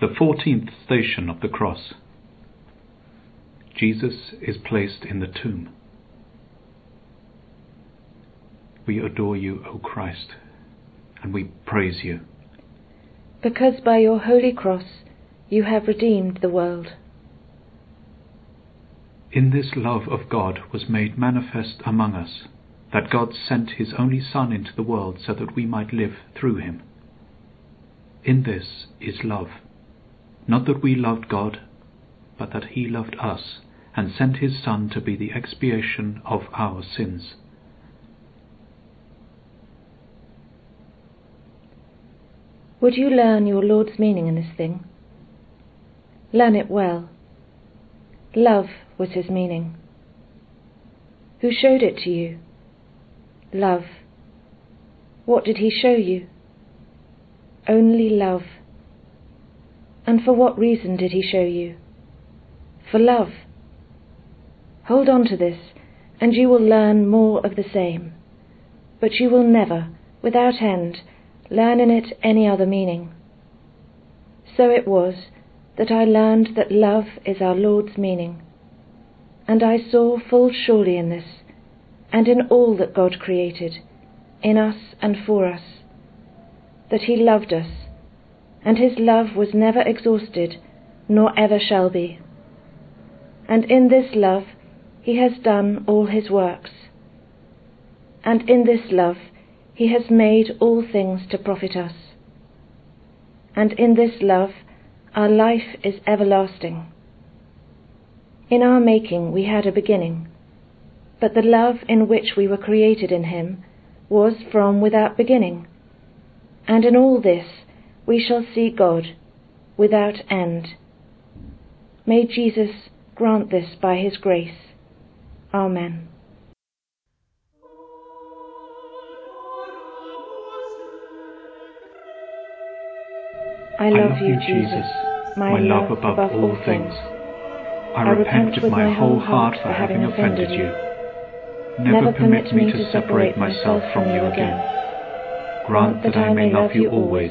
The fourteenth station of the cross. Jesus is placed in the tomb. We adore you, O Christ, and we praise you. Because by your holy cross you have redeemed the world. In this love of God was made manifest among us, that God sent his only Son into the world so that we might live through him. In this is love not that we loved God, but that he loved us and sent his Son to be the expiation of our sins. Would you learn your Lord's meaning in this thing? Learn it well. Love was his meaning. Who showed it to you? Love. What did he show you? Only love. And for what reason did he show you? For love. Hold on to this, and you will learn more of the same. But you will never, without end, learn in it any other meaning. So it was that I learned that love is our Lord's meaning. And I saw full surely in this, and in all that God created, in us and for us, that He loved us and his love was never exhausted, nor ever shall be. And in this love he has done all his works. And in this love he has made all things to profit us. And in this love our life is everlasting. In our making we had a beginning, but the love in which we were created in him was from without beginning. And in all this we shall see God without end. May Jesus grant this by his grace. Amen. I love, you, Jesus, my, love above, above all things. I repent with my whole heart for having offended you. Never permit me to separate myself from you again. Grant that I may love you always